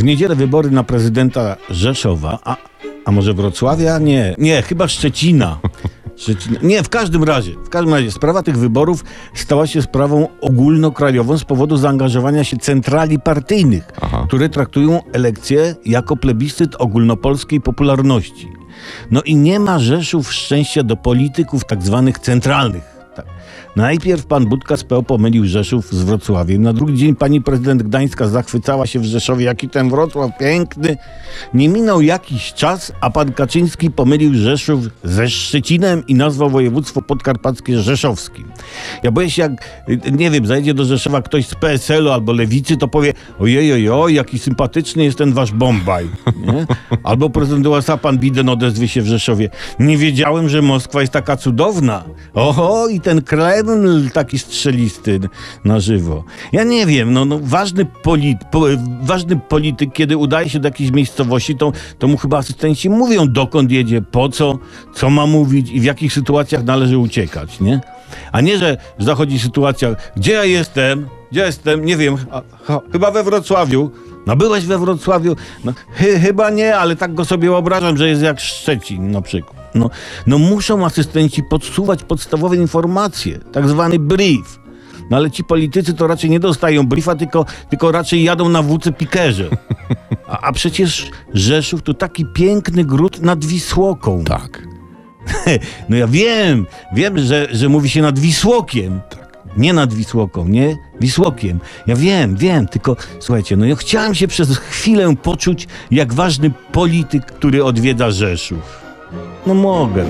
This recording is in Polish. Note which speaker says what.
Speaker 1: W niedzielę wybory na prezydenta Rzeszowa, a, a może Wrocławia? Nie, nie, chyba Szczecina. Szczecina. Nie, w każdym razie, w każdym razie sprawa tych wyborów stała się sprawą ogólnokrajową z powodu zaangażowania się centrali partyjnych,
Speaker 2: Aha.
Speaker 1: które traktują elekcje jako plebiscyt ogólnopolskiej popularności. No i nie ma Rzeszów szczęścia do polityków tak zwanych centralnych. Tak. Najpierw pan Budka z PO pomylił Rzeszów z Wrocławiem. Na drugi dzień pani prezydent Gdańska zachwycała się w Rzeszowie, jaki ten Wrocław piękny. Nie minął jakiś czas, a pan Kaczyński pomylił Rzeszów ze Szczecinem i nazwał województwo podkarpackie rzeszowskim. Ja boję się, jak, nie wiem, zajdzie do Rzeszowa ktoś z PSL-u albo Lewicy, to powie ojej, ojej, jaki sympatyczny jest ten wasz Bombaj. Albo prezydent USA, pan Biden odezwie się w Rzeszowie. Nie wiedziałem, że Moskwa jest taka cudowna. Oho, i ten Kreml taki strzelisty na żywo. Ja nie wiem, no, no ważny, polit, po, ważny polityk, kiedy udaje się do jakiejś miejscowości, to, to mu chyba asystenci mówią, dokąd jedzie, po co, co ma mówić i w jakich sytuacjach należy uciekać, nie? A nie, że zachodzi sytuacja, gdzie ja jestem, gdzie jestem, nie wiem, a, ha, chyba we Wrocławiu. No byłeś we Wrocławiu? No, chy, chyba nie, ale tak go sobie wyobrażam, że jest jak Szczecin na przykład. No, no muszą asystenci podsuwać podstawowe informacje, tak zwany brief. No ale ci politycy to raczej nie dostają briefa, tylko, tylko raczej jadą na wódce pikerze. A, a przecież Rzeszów to taki piękny gród nad Wisłoką.
Speaker 2: Tak.
Speaker 1: No ja wiem, wiem, że, że mówi się nad Wisłokiem. Nie nad Wisłoką, nie? Wisłokiem. Ja wiem, wiem, tylko słuchajcie, no ja chciałem się przez chwilę poczuć jak ważny polityk, który odwiedza Rzeszów. No mogę.